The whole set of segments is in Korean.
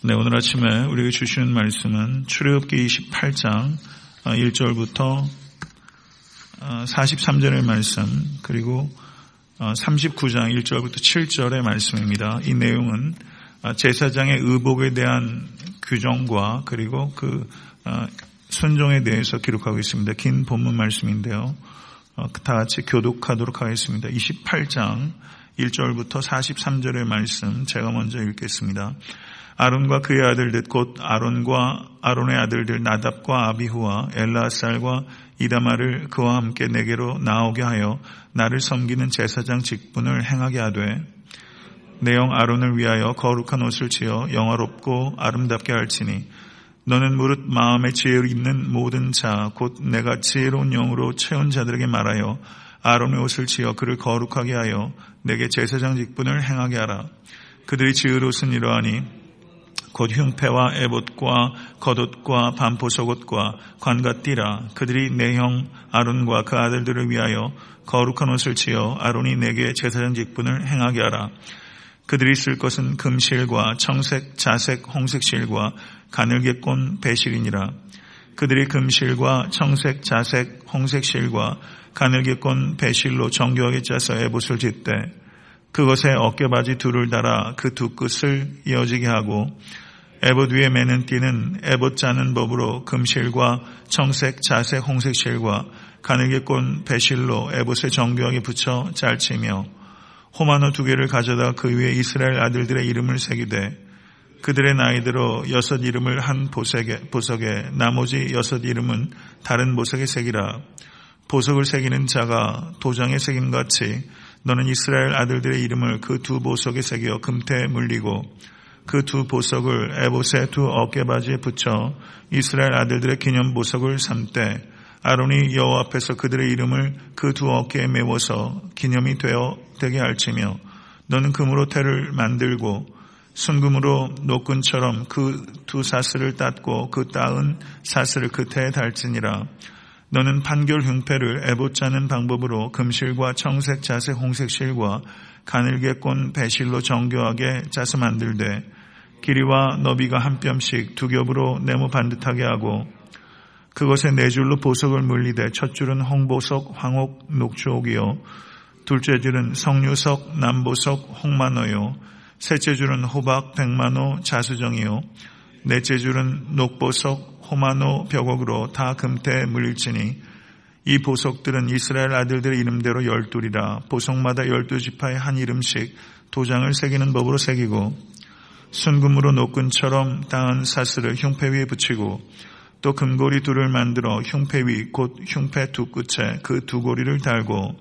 네, 오늘 아침에 우리에게 주시는 말씀은 출애굽기 28장 1절부터 43절의 말씀 그리고 39장 1절부터 7절의 말씀입니다. 이 내용은 제사장의 의복에 대한 규정과 그리고 그 순종에 대해서 기록하고 있습니다. 긴 본문 말씀인데요. 다 같이 교독하도록 하겠습니다. 28장 1절부터 43절의 말씀 제가 먼저 읽겠습니다. 아론과 그의 아들들 곧 아론과 아론의 아들들 나답과 아비후와 엘라살과 이다마를 그와 함께 내게로 나오게 하여 나를 섬기는 제사장 직분을 행하게 하되 내영 아론을 위하여 거룩한 옷을 지어 영화롭고 아름답게 할지니 너는 무릇 마음의 지혜를 있는 모든 자 곧 내가 지혜로운 영으로 채운 자들에게 말하여 아론의 옷을 지어 그를 거룩하게 하여 내게 제사장 직분을 행하게 하라. 그들이 지을 옷은 이러하니 곧 흉패와 에봇과 겉옷과 반포속옷과 관가띠라 그들이 내 형 아론과 그 아들들을 위하여 거룩한 옷을 지어 아론이 내게 제사장 직분을 행하게 하라. 그들이 쓸 것은 금실과 청색, 자색, 홍색 실과 가늘게 꼰 배실이니라. 그들이 금실과 청색, 자색, 홍색 실과 가늘게 꼰 배실로 정교하게 짜서 에봇을 짓되 그것에 어깨바지 둘을 달아 그 두 끝을 이어지게 하고 에봇 위에 매는 띠는 에봇 짜는 법으로 금실과 청색, 자색, 홍색 실과 가늘게 꼰 배실로 에봇에 정교하게 붙여 짤치며 호마노 두 개를 가져다 그 위에 이스라엘 아들들의 이름을 새기되 그들의 나이대로 여섯 이름을 한 보석에, 보석에 나머지 여섯 이름은 다른 보석에 새기라. 보석을 새기는 자가 도장에 새김 같이 너는 이스라엘 아들들의 이름을 그 두 보석에 새겨 금태에 물리고 그 두 보석을 에봇의 두 어깨바지에 붙여 이스라엘 아들들의 기념 보석을 삼되 아론이 여호와 앞에서 그들의 이름을 그 두 어깨에 메워서 기념이 되어 되게 할지며 너는 금으로 태를 만들고 순금으로 노끈처럼 그 두 사슬을 땄고 그 따은 사슬을 그 태에 달지니라 너는 판결 흉패를 애봇자는 방법으로 금실과 청색, 자색, 홍색 실과 가늘게 꼰 배실로 정교하게 짜서 만들되 길이와 너비가 한 뼘씩 두 겹으로 네모 반듯하게 하고 그것에 네 줄로 보석을 물리되 첫 줄은 홍보석, 황옥, 녹주옥이요. 둘째 줄은 성류석, 남보석, 홍만호요. 셋째 줄은 호박, 백만호, 자수정이요. 넷째 줄은 녹보석, 호마노 벽옥으로 다 금태에 물릴지니 이 보석들은 이스라엘 아들들의 이름대로 열둘이라 보석마다 열두 지파의 한 이름씩 도장을 새기는 법으로 새기고 순금으로 노끈처럼 따은 사슬을 흉패 위에 붙이고 또 금고리 둘을 만들어 흉패 위 곧 흉패 두 끝에 그 두 고리를 달고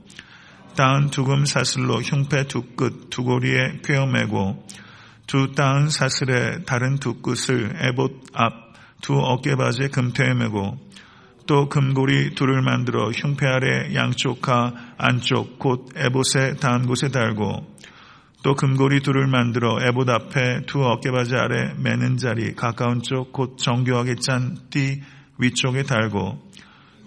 따은 두금 사슬로 흉패 두 끝 두 고리에 꿰어매고 두 따은 사슬의 다른 두 끝을 에봇 앞 두 어깨바지에 금태에 매고 또 금고리 둘을 만들어 흉패 아래 양쪽과 안쪽 곧 에봇에 닿은 곳에 달고 또 금고리 둘을 만들어 에봇 앞에 두 어깨바지 아래 매는 자리 가까운 쪽 곧 정교하게 짠 띠 위쪽에 달고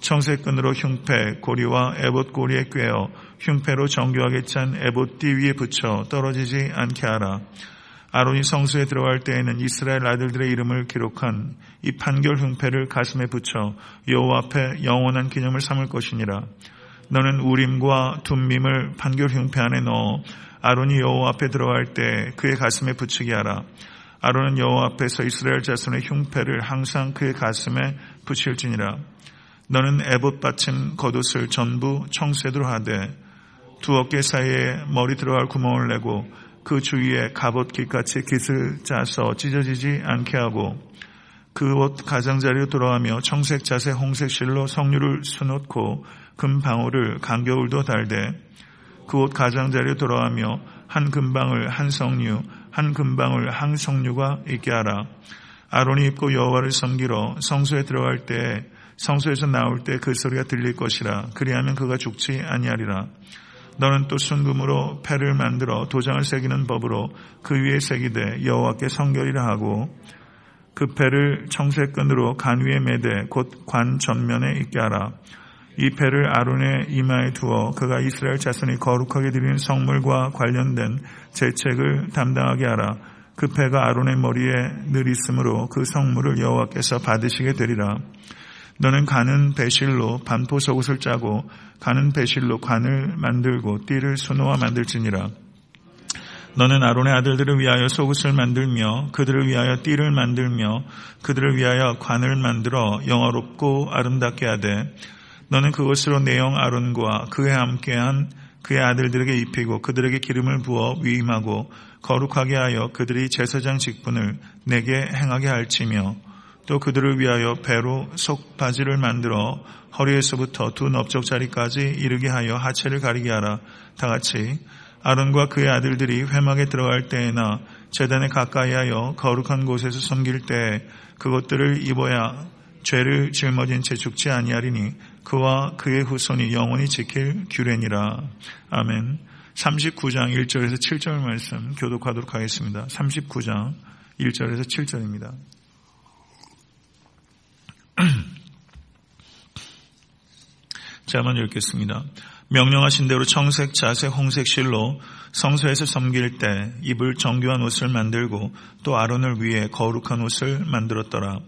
청색끈으로 흉패 고리와 에봇 고리에 꿰어 흉패로 정교하게 짠 에봇 띠 위에 붙여 떨어지지 않게 하라. 아론이 성수에 들어갈 때에는 이스라엘 아들들의 이름을 기록한 이 판결 흉패를 가슴에 붙여 여호와 앞에 영원한 기념을 삼을 것이니라. 너는 우림과 둠밈을 판결 흉패 안에 넣어 아론이 여호와 앞에 들어갈 때 그의 가슴에 붙이게 하라. 아론은 여호와 앞에서 이스라엘 자손의 흉패를 항상 그의 가슴에 붙일지니라. 너는 에봇 받침 겉옷을 전부 청새도로 하되 두 어깨 사이에 머리 들어갈 구멍을 내고 그 주위에 갑옷 길같이 깃을 짜서 찢어지지 않게 하고 그 옷 가장자리로 돌아가며 청색, 자색, 홍색 실로 성류를 수놓고 금 방울을 간겨울도 달되 그 옷 가장자리로 돌아가며 한 금방울 한 성류 한 금방울 한 성류가 있게 하라. 아론이 입고 여호와를 섬기러 성소에 들어갈 때 성소에서 나올 때 그 소리가 들릴 것이라 그리하면 그가 죽지 아니하리라. 너는 또 순금으로 패를 만들어 도장을 새기는 법으로 그 위에 새기되 여호와께 성결이라 하고 그 패를 청색끈으로 간 위에 매되 곧 관 전면에 있게 하라. 이 패를 아론의 이마에 두어 그가 이스라엘 자손이 거룩하게 드리는 성물과 관련된 재책을 담당하게 하라. 그 패가 아론의 머리에 늘 있으므로 그 성물을 여호와께서 받으시게 되리라. 너는 가는 배실로 반포 속옷을 짜고 가는 배실로 관을 만들고 띠를 수놓아 만들지니라. 너는 아론의 아들들을 위하여 속옷을 만들며 그들을 위하여 띠를 만들며 그들을 위하여 관을 만들어 영화롭고 아름답게 하되 너는 그것으로 내영 아론과 그에 함께한 그의 아들들에게 입히고 그들에게 기름을 부어 위임하고 거룩하게 하여 그들이 제사장 직분을 내게 행하게 할지며 또 그들을 위하여 배로 속바지를 만들어 허리에서부터 두 넓적자리까지 이르게 하여 하체를 가리게 하라. 다 같이 아론과 그의 아들들이 회막에 들어갈 때에나 재단에 가까이 하여 거룩한 곳에서 섬길 때 그것들을 입어야 죄를 짊어진 채 죽지 아니하리니 그와 그의 후손이 영원히 지킬 규례니라. 아멘. 39장 1절에서 7절 말씀 교독하도록 하겠습니다. 39장 1절에서 7절입니다. 자, 먼저 읽겠습니다. 명령하신 대로 청색, 자색, 홍색 실로 성소에서 섬길 때 입을 정교한 옷을 만들고 또 아론을 위해 거룩한 옷을 만들었더라.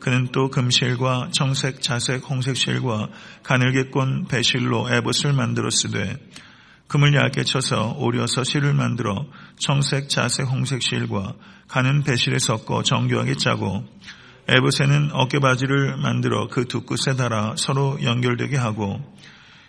그는 또 금실과 청색, 자색, 홍색 실과 가늘게 꼰 배실로 에봇을 만들었으되 금을 얇게 쳐서 오려서 실을 만들어 청색, 자색, 홍색 실과 가는 배실에 섞어 정교하게 짜고 에봇에는 어깨바지를 만들어 그 두 끝에 달아 서로 연결되게 하고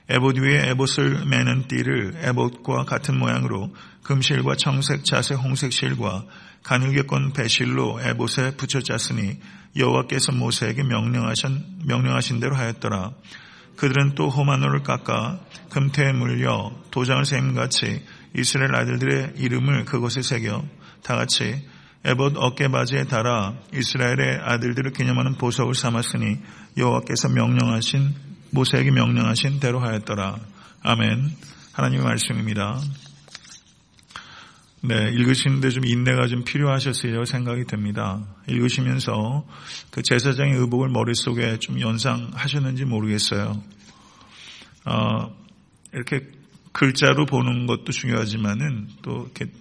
에봇 위에 에봇을 매는 띠를 에봇과 같은 모양으로 금실과 청색, 자색, 홍색 실과 가늘게 꼰 배실로 에봇에 붙여 짰으니 여호와께서 모세에게 명령하신 명령하신 대로 하였더라. 그들은 또 호마노를 깎아 금태에 물려 도장을 세임같이 이스라엘 아들들의 이름을 그곳에 새겨 다 같이 에봇 어깨바지에 달아 이스라엘의 아들들을 기념하는 보석을 삼았으니 여호와께서 명령하신 모세에게 명령하신 대로 하였더라. 아멘. 하나님의 말씀입니다. 네, 읽으시는데 좀 인내가 좀 필요하셨어요 생각이 됩니다. 읽으시면서 그 제사장의 의복을 머릿속에 좀 연상하셨는지 모르겠어요. 어, 이렇게 글자로 보는 것도 중요하지만은 또 이렇게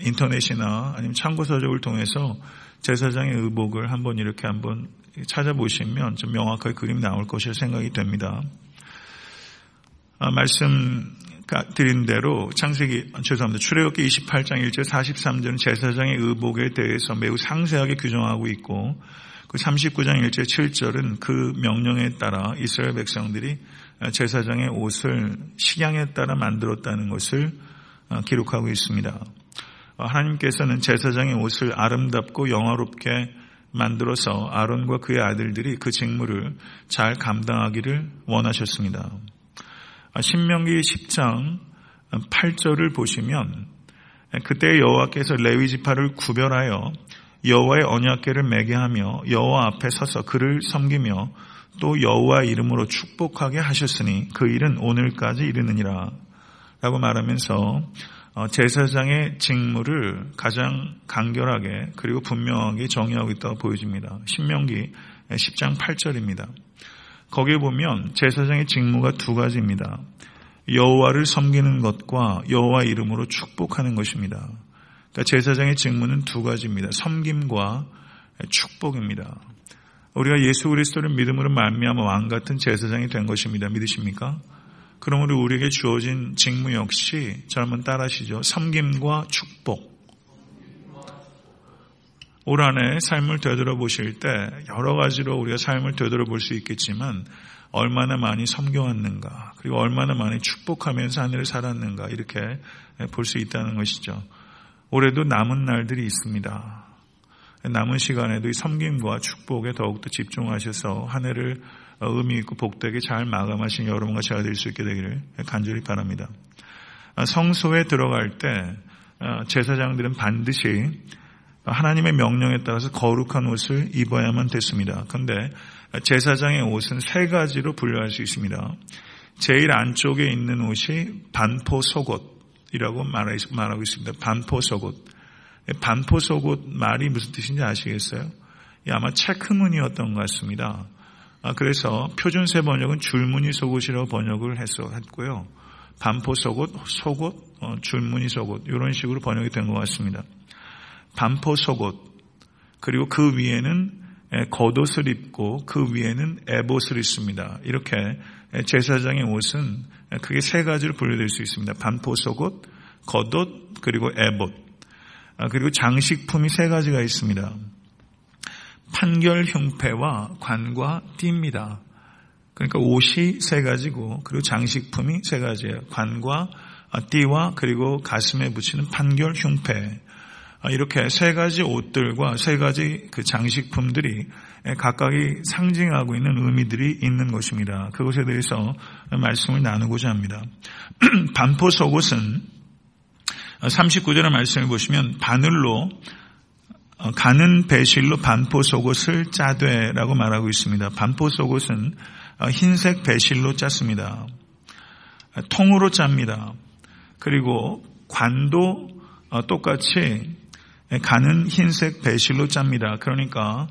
인터넷이나 아니면 참고 서적을 통해서 제사장의 의복을 한번 이렇게 한번 찾아보시면 좀 명확하게 그림 나올 것이라 생각이 됩니다. 아, 말씀 드린 대로 창세기 죄송합니다. 출애굽기 28장 1절 43절은 제사장의 의복에 대해서 매우 상세하게 규정하고 있고 그 39장 1절 7절은 그 명령에 따라 이스라엘 백성들이 제사장의 옷을 식양에 따라 만들었다는 것을 어, 기록하고 있습니다. 어, 하나님께서는 제사장의 옷을 아름답고 영화롭게 만들어서 아론과 그의 아들들이 그 직무를 잘 감당하기를 원하셨습니다. 아, 신명기 10장 8절을 보시면 그때 여호와께서 레위 지파를 구별하여 여호와의 언약궤를 매게 하며 여호와 앞에 서서 그를 섬기며 또 여호와 이름으로 축복하게 하셨으니 그 일은 오늘까지 이르느니라 라고 말하면서 어, 제사장의 직무를 가장 간결하게 그리고 분명하게 정의하고 있다고 보여집니다. 신명기 10장 8절입니다. 거기에 보면 제사장의 직무가 두 가지입니다. 여호와를 섬기는 것과 여호와 이름으로 축복하는 것입니다. 그러니까 제사장의 직무는 두 가지입니다. 섬김과 축복입니다. 우리가 예수 그리스도를 믿음으로 말미암아 왕 같은 제사장이 된 것입니다. 믿으십니까? 그러므로 우리에게 주어진 직무 역시 저한번 따라하시죠. 섬김과 축복. 올 한해 삶을 되돌아보실 때 여러 가지로 우리가 삶을 되돌아볼 수 있겠지만 얼마나 많이 섬겨왔는가 그리고 얼마나 많이 축복하면서 하늘을 살았는가 이렇게 볼 수 있다는 것이죠. 올해도 남은 날들이 있습니다. 남은 시간에도 이 섬김과 축복에 더욱더 집중하셔서 한 해를 의미 있고 복되게 잘 마감하신 여러분과 제가 될 수 있게 되기를 간절히 바랍니다. 성소에 들어갈 때 제사장들은 반드시 하나님의 명령에 따라서 거룩한 옷을 입어야만 됐습니다. 그런데 제사장의 옷은 세 가지로 분류할 수 있습니다. 제일 안쪽에 있는 옷이 반포 속옷이라고 말하고 있습니다. 반포 속옷. 반포 속옷 말이 무슨 뜻인지 아시겠어요? 아마 체크무늬였던 것 같습니다. 아, 그래서 표준세 번역은 줄무늬 속옷이라고 번역을 했고요. 반포 속옷, 속옷, 어, 줄무늬 속옷 이런 식으로 번역이 된 것 같습니다. 반포 속옷, 그리고 그 위에는 겉옷을 입고 그 위에는 에봇을 입습니다. 이렇게 제사장의 옷은 크게 세 가지로 분류될 수 있습니다. 반포 속옷, 겉옷, 그리고 에봇. 아, 그리고 장식품이 세 가지가 있습니다. 판결 흉패와 관과 띠입니다. 그러니까 옷이 세 가지고 그리고 장식품이 세 가지예요. 관과 띠와 그리고 가슴에 붙이는 판결 흉패. 아, 이렇게 세 가지 옷들과 세 가지 그 장식품들이 각각이 상징하고 있는 의미들이 있는 것입니다. 그것에 대해서 말씀을 나누고자 합니다. 반포 속옷은 39절의 말씀을 보시면 바늘로 어, 가는 배실로 반포 속옷을 짜되라고 말하고 있습니다. 반포 속옷은 어, 흰색 배실로 짰습니다. 통으로 짭니다. 그리고 관도 어, 똑같이 가는 흰색 배실로 짭니다. 그러니까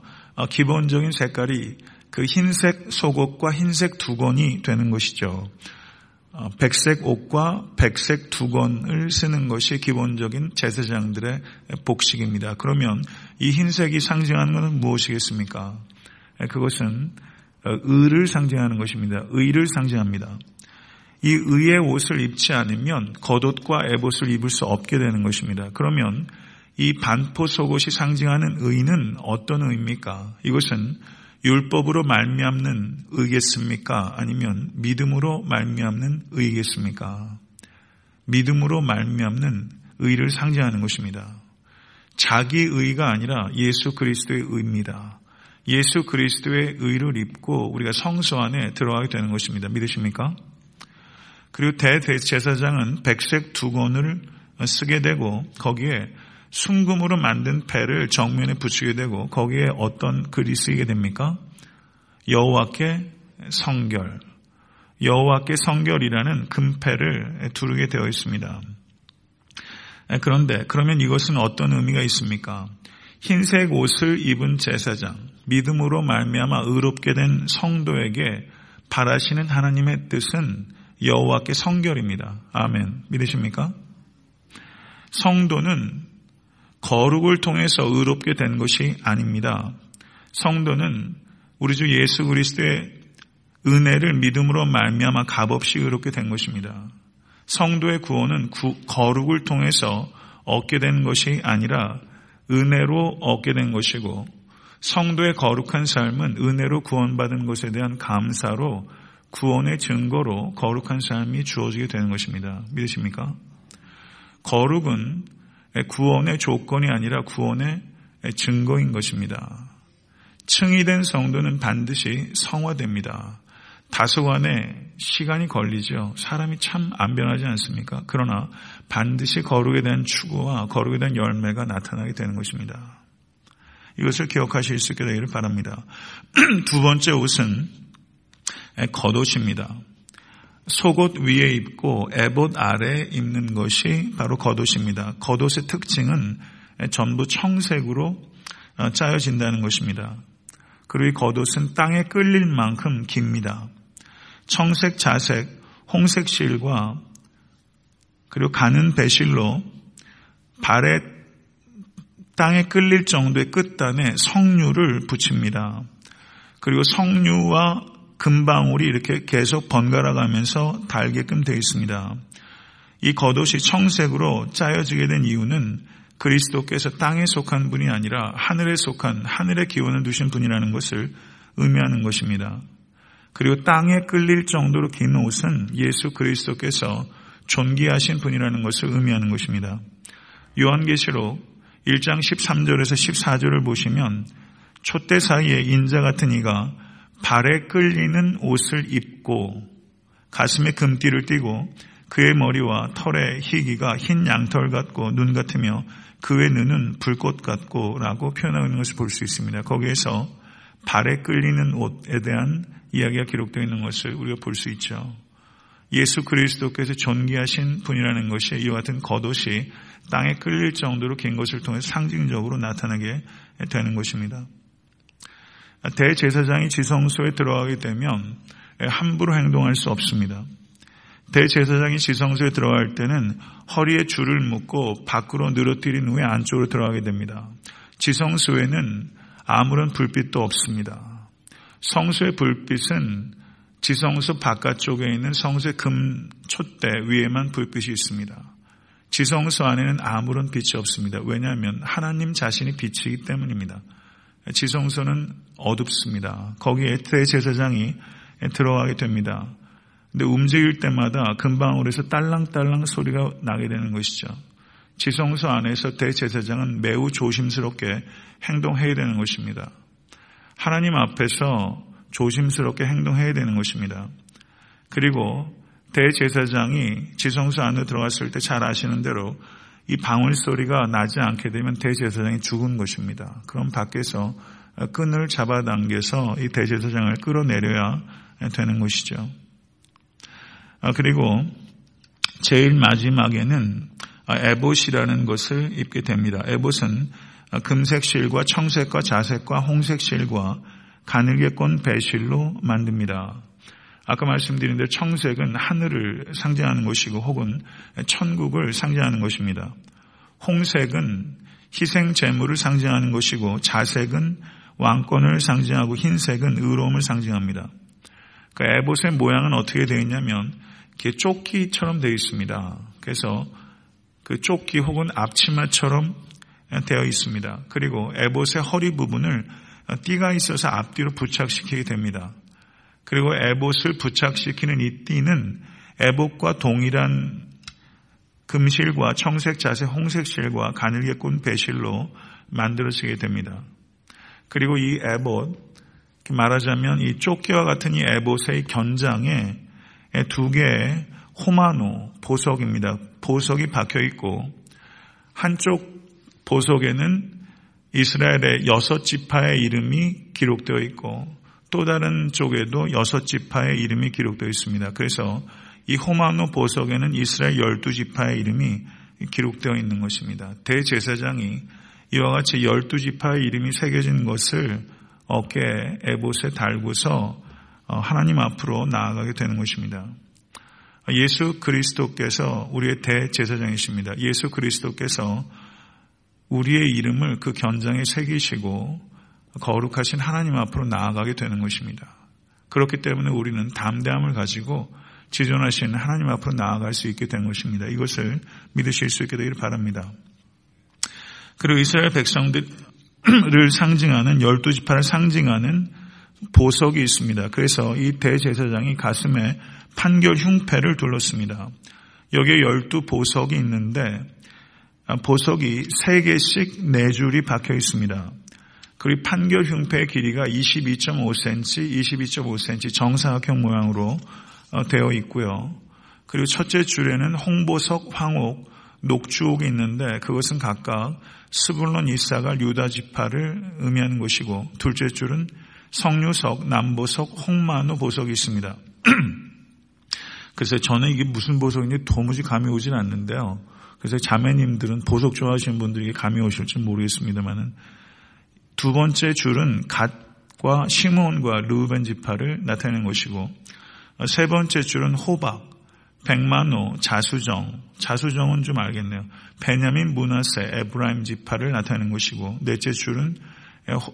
기본적인 색깔이 그 흰색 속옷과 흰색 두건이 되는 것이죠. 어, 백색 옷과 백색 두건을 쓰는 것이 기본적인 제사장들의 복식입니다. 그러면 이 흰색이 상징하는 것은 무엇이겠습니까? 그것은 어, 의를 상징하는 것입니다. 의를 상징합니다. 이 의의 옷을 입지 않으면 겉옷과 에봇을 입을 수 없게 되는 것입니다. 그러면 이 반포 속옷이 상징하는 의는 어떤 의입니까? 이것은 율법으로 말미암는 의겠습니까? 아니면 믿음으로 말미암는 의겠습니까? 믿음으로 말미암는 의를 상징하는 것입니다. 자기 의가 아니라 예수 그리스도의 의입니다. 예수 그리스도의 의를 입고 우리가 성소 안에 들어가게 되는 것입니다. 믿으십니까? 그리고 대제사장은 백색 두건을 쓰게 되고 거기에 순금으로 만든 패를 정면에 붙이게 되고 거기에 어떤 글이 쓰이게 됩니까? 여호와께 성결. 여호와께 성결이라는 금패를 두르게 되어 있습니다. 그런데 그러면 이것은 어떤 의미가 있습니까? 흰색 옷을 입은 제사장, 믿음으로 말미암아 의롭게 된 성도에게 바라시는 하나님의 뜻은 여호와께 성결입니다. 아멘. 믿으십니까? 성도는 거룩을 통해서 의롭게 된 것이 아닙니다. 성도는 우리 주 예수 그리스도의 은혜를 믿음으로 말미암아 값없이 의롭게 된 것입니다. 성도의 구원은 구, 거룩을 통해서 얻게 된 것이 아니라 은혜로 얻게 된 것이고 성도의 거룩한 삶은 은혜로 구원받은 것에 대한 감사로 구원의 증거로 거룩한 삶이 주어지게 되는 것입니다. 믿으십니까? 거룩은 구원의 조건이 아니라 구원의 증거인 것입니다. 층이 된 성도는 반드시 성화됩니다. 다소간에 시간이 걸리죠. 사람이 참 안 변하지 않습니까? 그러나 반드시 거룩에 대한 추구와 거룩에 대한 열매가 나타나게 되는 것입니다. 이것을 기억하실 수 있게 되기를 바랍니다. 두 번째 옷은 겉옷입니다. 속옷 위에 입고 에봇 아래 입는 것이 바로 겉옷입니다. 겉옷의 특징은 전부 청색으로 어, 짜여진다는 것입니다. 그리고 이 겉옷은 땅에 끌릴 만큼 깁니다. 청색, 자색, 홍색 실과 그리고 가는 배실로 발에 땅에 끌릴 정도의 끝단에 성류를 붙입니다. 그리고 성류와 금방울이 이렇게 계속 번갈아 가면서 달게끔 되어 있습니다. 이 겉옷이 청색으로 짜여지게 된 이유는 그리스도께서 땅에 속한 분이 아니라 하늘에 속한 하늘의 기원을 두신 분이라는 것을 의미하는 것입니다. 그리고 땅에 끌릴 정도로 긴 옷은 예수 그리스도께서 존귀하신 분이라는 것을 의미하는 것입니다. 요한계시록 1장 13절에서 14절을 보시면 촛대 사이에 인자 같은 이가 발에 끌리는 옷을 입고 가슴에 금띠를 띠고 그의 머리와 털의 희기가 흰 양털 같고 눈 같으며 그의 눈은 불꽃 같고 라고 표현하고 있는 것을 볼 수 있습니다. 거기에서 발에 끌리는 옷에 대한 이야기가 기록되어 있는 것을 우리가 볼 수 있죠. 예수 그리스도께서 존귀하신 분이라는 것이 이와 같은 겉옷이 땅에 끌릴 정도로 긴 것을 통해 상징적으로 나타나게 되는 것입니다. 대제사장이 지성소에 들어가게 되면 함부로 행동할 수 없습니다. 대제사장이 지성소에 들어갈 때는 허리에 줄을 묶고 밖으로 늘어뜨린 후에 안쪽으로 들어가게 됩니다. 지성소에는 아무런 불빛도 없습니다. 성소의 불빛은 지성소 바깥쪽에 있는 성소의 금 촛대 위에만 불빛이 있습니다. 지성소 안에는 아무런 빛이 없습니다. 왜냐하면 하나님 자신이 빛이기 때문입니다. 지성소는 어둡습니다. 거기에 대제사장이 들어가게 됩니다. 근데 움직일 때마다 금방울에서 딸랑딸랑 소리가 나게 되는 것이죠. 지성소 안에서 대제사장은 매우 조심스럽게 행동해야 되는 것입니다. 하나님 앞에서 조심스럽게 행동해야 되는 것입니다. 그리고 대제사장이 지성소 안으로 들어갔을 때 잘 아시는 대로 이 방울 소리가 나지 않게 되면 대제사장이 죽은 것입니다. 그럼 밖에서 끈을 잡아당겨서 이 대제사장을 끌어내려야 되는 것이죠. 아, 그리고 제일 마지막에는 에봇이라는 것을 입게 됩니다. 에봇은 금색 실과 청색과 자색과 홍색 실과 가늘게 꼰 배실로 만듭니다. 아까 말씀드린 대로 청색은 하늘을 상징하는 것이고 혹은 천국을 상징하는 것입니다. 홍색은 희생 제물을 상징하는 것이고 자색은 왕권을 상징하고 흰색은 의로움을 상징합니다. 그 에봇의 모양은 어떻게 되어 있냐면 이렇게 조끼처럼 되어 있습니다. 그래서 그 조끼 혹은 앞치마처럼 되어 있습니다. 그리고 에봇의 허리 부분을 띠가 있어서 앞뒤로 부착시키게 됩니다. 그리고 에봇을 부착시키는 이 띠는 에봇과 동일한 금실과 청색 자색 홍색 실과 가늘게 꾼 배실로 만들어지게 됩니다. 그리고 이 에봇 말하자면 이 조끼와 같은 이 에봇의 견장에 두 개의 호마노 보석입니다. 보석이 박혀 있고 한쪽 보석에는 이스라엘의 여섯 지파의 이름이 기록되어 있고 또 다른 쪽에도 여섯 지파의 이름이 기록되어 있습니다. 그래서 이 호마노 보석에는 이스라엘 열두 지파의 이름이 기록되어 있는 것입니다. 대제사장이 이와 같이 열두 지파의 이름이 새겨진 것을 어깨 에봇에 달고서 어, 하나님 앞으로 나아가게 되는 것입니다. 예수 그리스도께서 우리의 대제사장이십니다. 예수 그리스도께서 우리의 이름을 그 견장에 새기시고 거룩하신 하나님 앞으로 나아가게 되는 것입니다. 그렇기 때문에 우리는 담대함을 가지고 지존하신 하나님 앞으로 나아갈 수 있게 된 것입니다. 이것을 믿으실 수 있게 되기를 바랍니다. 그리고 이스라엘 백성들을 상징하는 열두 지파를 상징하는 보석이 있습니다. 그래서 이 대제사장이 가슴에 판결 흉패를 둘렀습니다. 여기에 열두 보석이 있는데 보석이 세 개씩 네 줄이 박혀 있습니다. 그리고 판결 흉패의 길이가 22.5cm, 22.5cm 정사각형 모양으로 어, 되어 있고요. 그리고 첫째 줄에는 홍보석, 황옥, 녹주옥이 있는데 그것은 각각 스불론, 이사갈, 유다 지파를 의미하는 것이고 둘째 줄은 성류석, 남보석, 홍마노 보석이 있습니다. 그래서 저는 이게 무슨 보석인지 도무지 감이 오진 않는데요. 그래서 자매님들은 보석 좋아하시는 분들이 감이 오실지 모르겠습니다만은 두 번째 줄은 갓과 시몬과 루벤 지파를 나타내는 것이고 세 번째 줄은 호박, 백만호, 자수정, 자수정은 좀 알겠네요. 베냐민 문하세, 에브라임 지파를 나타내는 것이고 넷째 줄은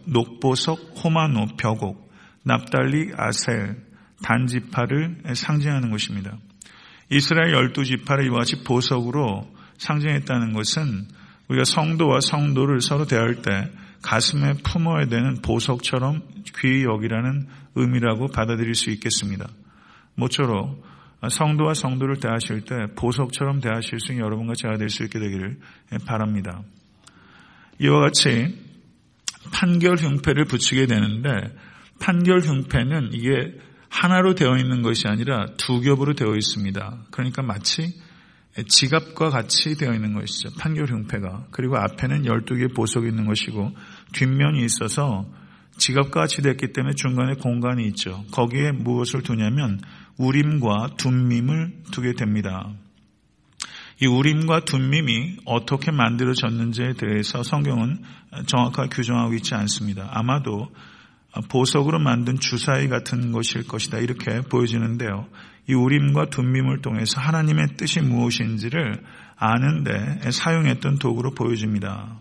녹보석, 호마노, 벽옥, 납달리, 아셀, 단지파를 상징하는 것입니다. 이스라엘 열두 지파를 이와 같이 보석으로 상징했다는 것은 우리가 성도와 성도를 서로 대할 때 가슴에 품어야 되는 보석처럼 귀히 여기라는 의미라고 받아들일 수 있겠습니다. 모쪼록 성도와 성도를 대하실 때 보석처럼 대하실 수 있는 여러분과 제가 될 수 있게 되기를 바랍니다. 이와 같이 판결 흉패를 붙이게 되는데 판결 흉패는 이게 하나로 되어 있는 것이 아니라 두 겹으로 되어 있습니다. 그러니까 마치 지갑과 같이 되어 있는 것이죠. 판결 흉패가. 그리고 앞에는 12개의 보석이 있는 것이고 뒷면이 있어서 지갑과 같이 됐기 때문에 중간에 공간이 있죠. 거기에 무엇을 두냐면 우림과 둠밈을 두게 됩니다. 이 우림과 둠밈이 어떻게 만들어졌는지에 대해서 성경은 정확하게 규정하고 있지 않습니다. 아마도 보석으로 만든 주사위 같은 것일 것이다. 이렇게 보여지는데요. 이 우림과 둠밈을 통해서 하나님의 뜻이 무엇인지를 아는데 사용했던 도구로 보여집니다.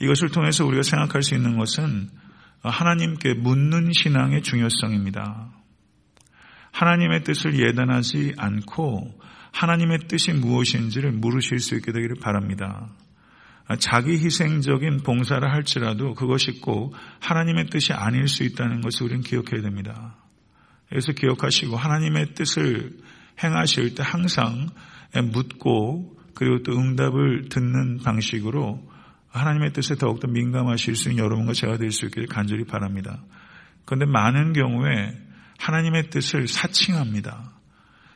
이것을 통해서 우리가 생각할 수 있는 것은 하나님께 묻는 신앙의 중요성입니다. 하나님의 뜻을 예단하지 않고 하나님의 뜻이 무엇인지를 물으실 수 있게 되기를 바랍니다. 자기 희생적인 봉사를 할지라도 그것이 꼭 하나님의 뜻이 아닐 수 있다는 것을 우리는 기억해야 됩니다. 그래서 기억하시고 하나님의 뜻을 행하실 때 항상 묻고 그리고 또 응답을 듣는 방식으로 하나님의 뜻에 더욱더 민감하실 수 있는 여러분과 제가 될 수 있기를 간절히 바랍니다. 그런데 많은 경우에 하나님의 뜻을 사칭합니다.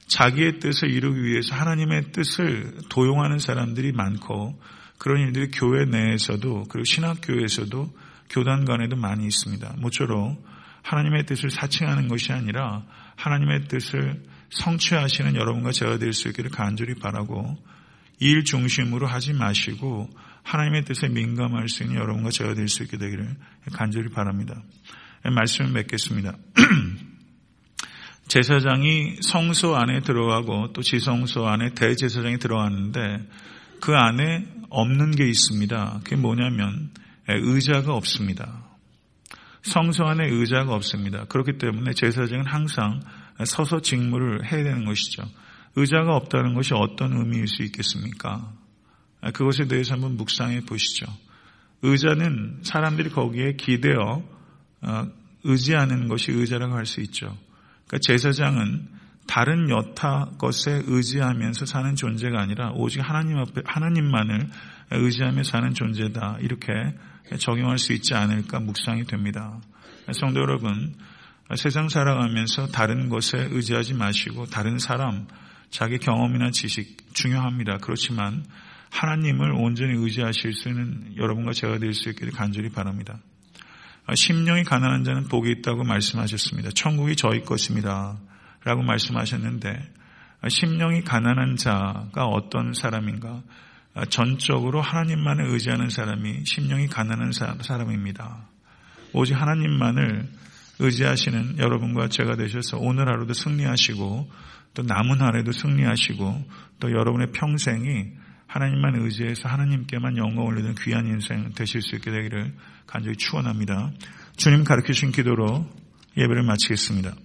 자기의 뜻을 이루기 위해서 하나님의 뜻을 도용하는 사람들이 많고 그런 일들이 교회 내에서도 그리고 신학교에서도 교단 간에도 많이 있습니다. 모쪼록 하나님의 뜻을 사칭하는 것이 아니라 하나님의 뜻을 성취하시는 여러분과 제가 될 수 있기를 간절히 바라고 일 중심으로 하지 마시고 하나님의 뜻에 민감할 수 있는 여러분과 제가 될 수 있게 되기를 간절히 바랍니다. 말씀을 맺겠습니다. 제사장이 성소 안에 들어가고 또 지성소 안에 대제사장이 들어갔는데 그 안에 없는 게 있습니다. 그게 뭐냐면 의자가 없습니다. 성소 안에 의자가 없습니다. 그렇기 때문에 제사장은 항상 서서 직무를 해야 되는 것이죠. 의자가 없다는 것이 어떤 의미일 수 있겠습니까? 그것에 대해서 한번 묵상해 보시죠. 의자는 사람들이 거기에 기대어 어, 의지하는 것이 의자라고 할 수 있죠. 그러니까 제사장은 다른 여타 것에 의지하면서 사는 존재가 아니라 오직 하나님 앞에 하나님만을 의지하며 사는 존재다. 이렇게 적용할 수 있지 않을까 묵상이 됩니다. 성도 여러분, 세상 살아가면서 다른 것에 의지하지 마시고 다른 사람, 자기 경험이나 지식 중요합니다. 그렇지만 하나님을 온전히 의지하실 수 있는 여러분과 제가 될 수 있기를 간절히 바랍니다. 심령이 가난한 자는 복이 있다고 말씀하셨습니다. 천국이 저희 것입니다. 라고 말씀하셨는데 심령이 가난한 자가 어떤 사람인가? 전적으로 하나님만을 의지하는 사람이 심령이 가난한 사람입니다. 오직 하나님만을 의지하시는 여러분과 제가 되셔서 오늘 하루도 승리하시고 또 남은 하루에도 승리하시고 또 여러분의 평생이 하나님만 의지해서 하나님께만 영광 올리는 귀한 인생 되실 수 있게 되기를 간절히 축원합니다. 주님 가르치신 기도로 예배를 마치겠습니다.